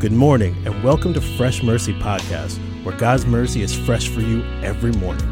Good morning, and welcome to Fresh Mercy Podcast, where God's mercy is fresh for you every morning.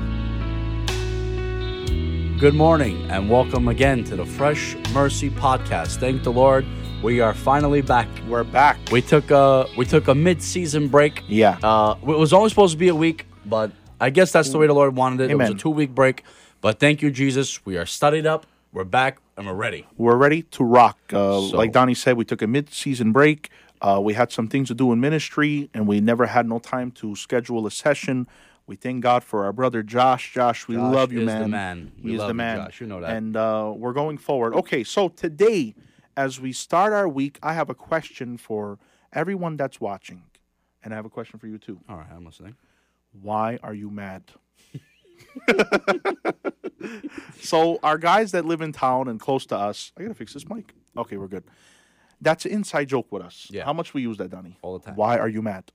Good morning, and welcome again to the Fresh Mercy Podcast. Thank the Lord, we are finally back. We're back. We took a we took a mid-season break. Yeah. Uh, it was only supposed to be a week, but I guess that's the way the Lord wanted it. It was a two-week break, but thank you, Jesus. We are studied up. We're back and we're ready. We're ready to rock. Uh, So- like Donnie said, we took a mid-season break. Uh, we had some things to do in ministry, and we never had no time to schedule a session. We thank God for our brother Josh. Josh, we Josh love you, is man. the man. He We is love the you. Josh. You know that. And uh, we're going forward. Okay, so today, as we start our week, I have a question for everyone that's watching, and I have a question for you too. All right, I'm listening. Why are you mad? so our guys that live in town and close to us, I gotta fix this mic. Okay, we're good. That's an inside joke with us. Yeah. How much we use that, Donnie? All the time. Why are you mad?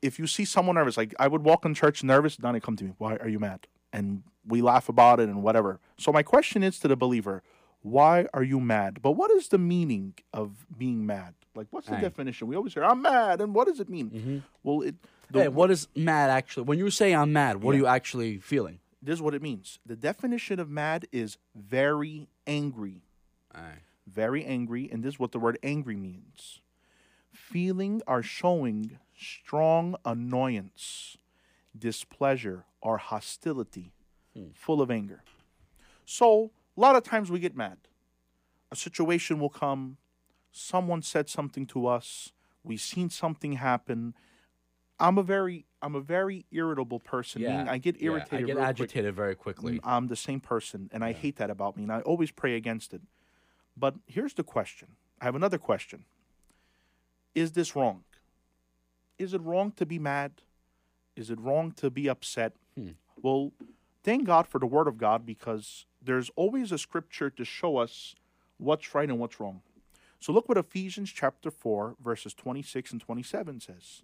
If you see someone nervous, like I would walk in church nervous, Donnie come to me. Why are you mad? And we laugh about it and whatever. So my question is to the believer, why are you mad? But what is the meaning of being mad? Like what's the Aye. definition? We always hear I'm mad, and what does it mean? Mm-hmm. Well, it the, Hey, what is mad actually? When you say I'm mad, what are you actually feeling? this is what it means. The definition of mad is very angry. Aye. Very angry, and this is what the word angry means. Feeling or showing strong annoyance, displeasure, or hostility, hmm. full of anger. So, a lot of times we get mad. A situation will come, someone said something to us, we've seen something happen. I'm a very I'm a very irritable person. meaning I get yeah, irritated. I get real quick. agitated very quickly. I'm the same person, and I hate that about me, and I always pray against it. But here's the question I have another question Is this wrong? Is it wrong to be mad? Is it wrong to be upset? Hmm. Well, thank God for the Word of God because there's always a scripture to show us what's right and what's wrong. So look what Ephesians chapter 4, verses 26 and 27 says.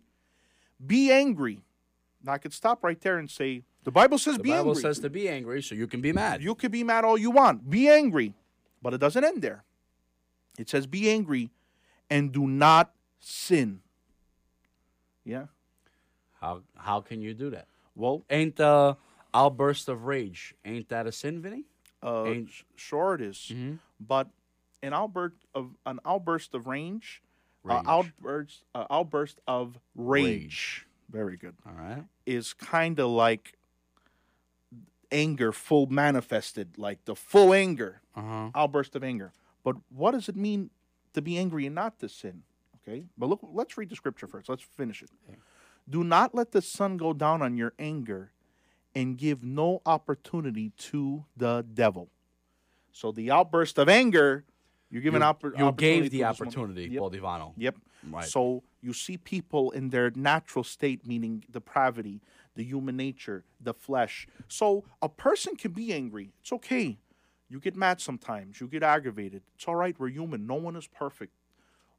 Be angry. Now I could stop right there and say, the Bible says the be Bible angry. says to be angry, so you can be mad. You can be mad all you want. Be angry. But it doesn't end there. It says, be angry and do not sin. Yeah. How how can you do that? Well, Ain't uh outburst of rage? Ain't that a sin, Vinnie? uh, Ain't- sure it is. But an outburst of an outburst of range, Uh, Rage. outburst, uh, outburst of rage. Rage. Very good. All right. Is kind of like anger full manifested, like the full anger. Uh huh. outburst of anger. But what does it mean to be angry and not to sin? Okay, but look, let's read the scripture first. Let's finish it. Do not let the sun go down on your anger, and give no opportunity to the devil. So the outburst of anger, you're giving You, oppor- you gave the to this one. opportunity, Yep. Paul Divano. Yep. Right. So you see people in their natural state, meaning depravity, the human nature, the flesh. So a person can be angry. It's okay. You get mad sometimes. You get aggravated. It's all right. We're human. No one is perfect.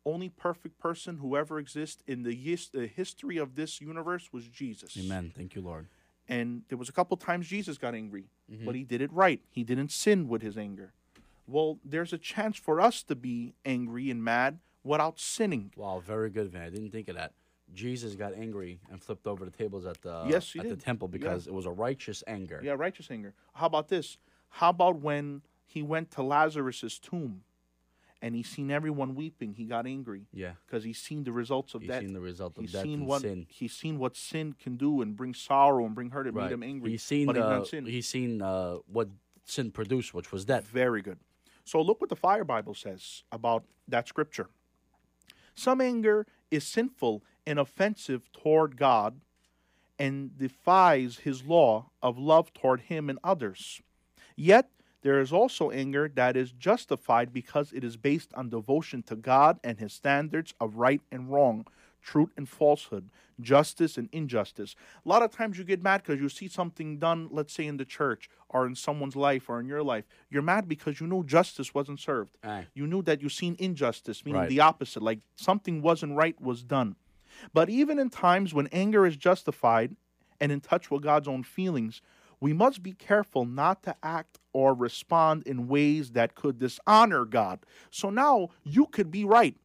Only perfect person who ever exists in the, his- the history of this universe was Jesus. Amen. Thank you, Lord. And there was a couple times Jesus got angry, Mm-hmm. but he did it right. He didn't sin with his anger. Well, there's a chance for us to be angry and mad without sinning. Wow, very good, man. I didn't think of that. Jesus got angry and flipped over the tables at the Yes, at the temple because it was a righteous anger. Yeah, righteous anger. How about this? How about when he went to Lazarus's tomb and he seen everyone weeping, he got angry Yeah. because he seen the results of He's death. seen the result of He's death seen and what sin. he's seen what sin can do and bring sorrow and bring hurt. It Right. made him angry. He's seen but he did not sin. he's seen uh, what sin produced, which was death. Very good. So look what the Fire Bible says about that scripture. Some anger is sinful and offensive toward God and defies his law of love toward him and others. Yet there is also anger that is justified because it is based on devotion to God and his standards of right and wrong, truth and falsehood, justice and injustice. A lot of times you get mad because you see something done, let's say in the church or in someone's life or in your life. You're mad because you know justice wasn't served. Aye. You knew that you seen injustice, meaning Right. the opposite, like something wasn't right was done. But even in times when anger is justified and in touch with God's own feelings, we must be careful not to act or respond in ways that could dishonor God. So now you could be right.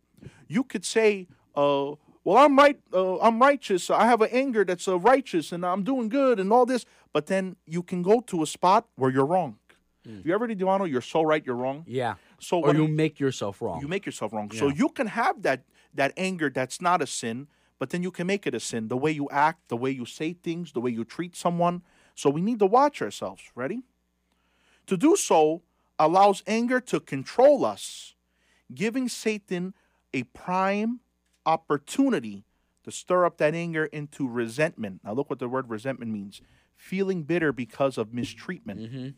You could say, uh, well, I'm right. Uh, I'm righteous. I have an anger that's uh, righteous, and I'm doing good, and all this. But then you can go to a spot where you're wrong. Have you ever did you know you're so right, you're wrong. Yeah. So Or you make yourself wrong. you make yourself wrong. So you can have that that anger that's not a sin, but then you can make it a sin. The way you act, the way you say things, the way you treat someone. So we need to watch ourselves. Ready? To do so allows anger to control us, giving Satan a prime opportunity to stir up that anger into resentment. Now look what the word resentment means. Feeling bitter because of mistreatment mm-hmm.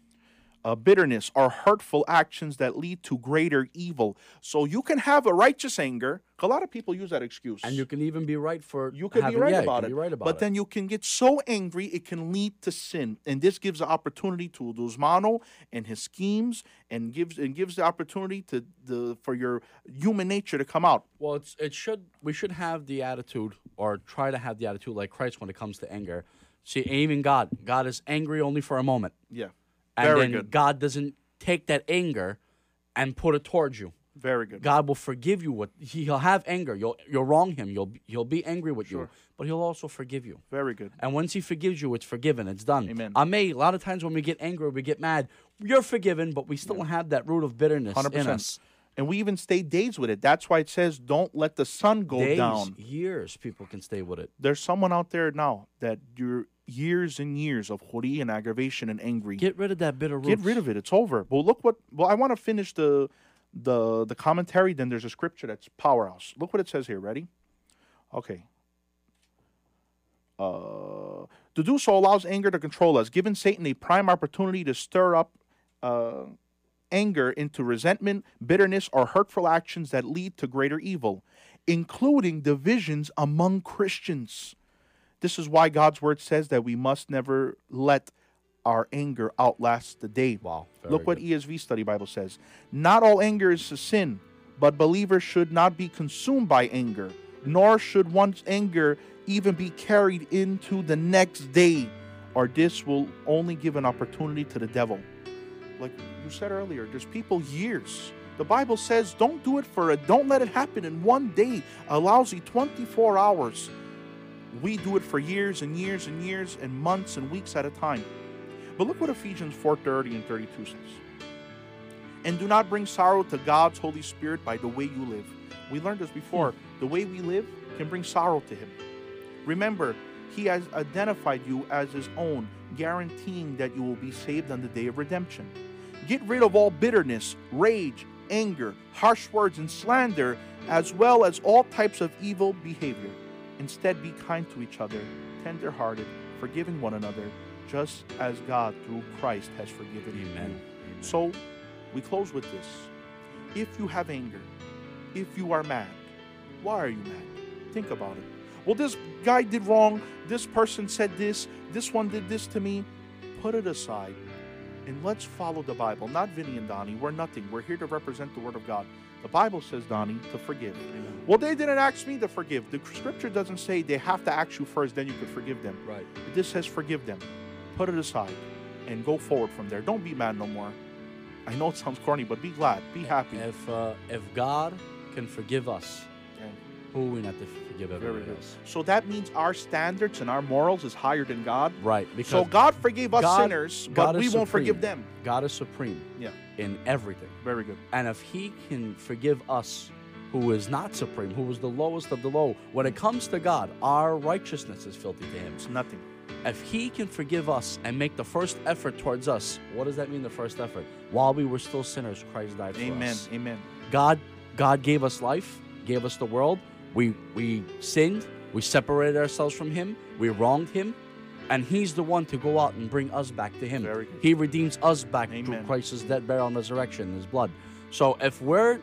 Uh, bitterness or hurtful actions that lead to greater evil. So you can have a righteous anger. A lot of people use that excuse. and you can even be right for You can be right yeah, about it. Right about but it. then you can get so angry it can lead to sin. And this gives the opportunity to Dusmano and his schemes and gives and gives the opportunity to the for your human nature to come out. Well, it's it should we should have the attitude or try to have the attitude like Christ when it comes to anger. See, even God, God is angry only for a moment, Yeah. And Very then good. God doesn't take that anger and put it towards you. Very good. God will forgive you. What he'll have anger. You'll you'll wrong him. You'll he'll be angry with you, but he'll also forgive you. Very good. And once he forgives you, it's forgiven. It's done. Amen. I may a lot of times when we get angry, we get mad. You're forgiven, but we still have that root of bitterness in percent. us. And we even stay days with it. That's why it says, "Don't let the sun go Days, down." years, people can stay with it. there's someone out there now that you're years and years of hori and aggravation and angry. Get rid of that bitter root. Get rid of it. It's over. But look what. Well, I want to finish the the the commentary. Then there's a scripture that's powerhouse. Look what it says here. Ready? Okay. Uh, to do so allows anger to control us, giving Satan a prime opportunity to stir up uh, anger into resentment, bitterness, or hurtful actions that lead to greater evil, including divisions among Christians. This is why God's word says that we must never let our anger outlast the day. Wow, Look what ESV Study Bible says. Not all anger is a sin, but believers should not be consumed by anger, nor should one's anger even be carried into the next day, or this will only give an opportunity to the devil. Like you said earlier, there's people years. The Bible says don't do it for a don't let it happen in one day, a lousy 24 hours. We do it for years and years and years and months and weeks at a time. But look what Ephesians 4:30 and 32 says. And do not bring sorrow to God's Holy Spirit by the way you live. We learned this before. Hmm. The way we live can bring sorrow to him. Remember, he has identified you as his own, guaranteeing that you will be saved on the day of redemption. Get rid of all bitterness, rage, anger, harsh words, and slander, as well as all types of evil behavior. Instead, be kind to each other, tender hearted, forgiving one another, just as God through Christ has forgiven you. Amen. So, we close with this. If you have anger, if you are mad, why are you mad? Think about it. Well, this guy did wrong. This person said this. This one did this to me. Put it aside and let's follow the Bible. Not Vinnie and Donnie. We're nothing. We're here to represent the Word of God. The Bible says, Donnie, to forgive. Well, they didn't ask me to forgive. The scripture doesn't say they have to ask you first, then you could forgive them. Right. This says forgive them. Put it aside and go forward from there. Don't be mad no more. I know it sounds corny, but be glad. Be happy. If uh, if God can forgive us. Who we to forgive else? So that means our standards and our morals is higher than God. Right. Because So God forgave us God- sinners, God but we won't forgive them. God is supreme Yeah. in everything. Very good. And if he can forgive us, who is not supreme, who is the lowest of the low, when it comes to God, our righteousness is filthy to him. It's nothing. If he can forgive us and make the first effort towards us, what does that mean, the first effort? While we were still sinners, Christ died for Amen. us. Amen. Amen. God God gave us life, gave us the world. We we sinned, we separated ourselves from him, we wronged him, and he's the one to go out and bring us back to him. He redeems us back through Christ's death, burial, and resurrection, his blood. So if we're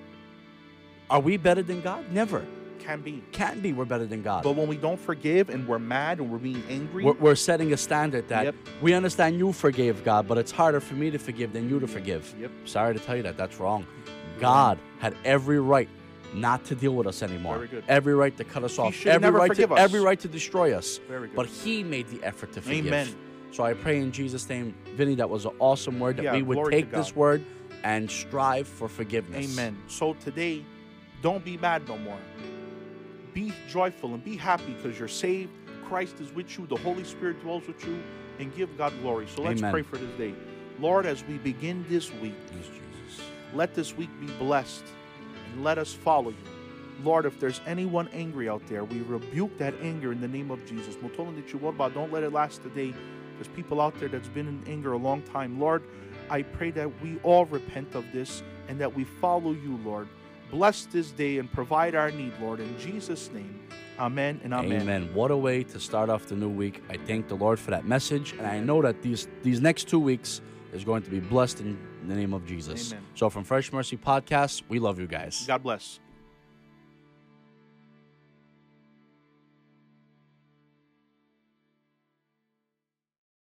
are we better than God? Never. Can be. Can't be we're better than God. But when we don't forgive and we're mad and we're being angry, We're, we're setting a standard that Yep. we understand you forgave God, but it's harder for me to forgive than you to forgive. Yep. Sorry to tell you that. That's wrong. God had every right not to deal with us anymore. Very good. Every right to cut us off. Every right to us. every right to destroy us. Very good. But He made the effort to forgive. Amen. So I pray in Jesus' name, Vinnie, that was an awesome word that Yeah, we would take this word and strive for forgiveness. Amen. So today, don't be mad no more. be joyful and be happy because you're saved. Christ is with you. The Holy Spirit dwells with you. And give God glory. So let's Amen. pray for this day. Lord, as we begin this week, Yes, Jesus. let this week be blessed and let us follow you. Lord, if there's anyone angry out there, we rebuke that anger in the name of Jesus. Don't let it last today. There's people out there that's been in anger a long time. Lord, I pray that we all repent of this and that we follow you, Lord. Bless this day and provide our need, Lord. In Jesus' name. Amen and amen. Amen. What a way to start off the new week. I thank the Lord for that message, and I know that these these next two weeks is going to be blessed in the name of Jesus. Amen. So from Fresh Mercy Podcast, we love you guys. God bless.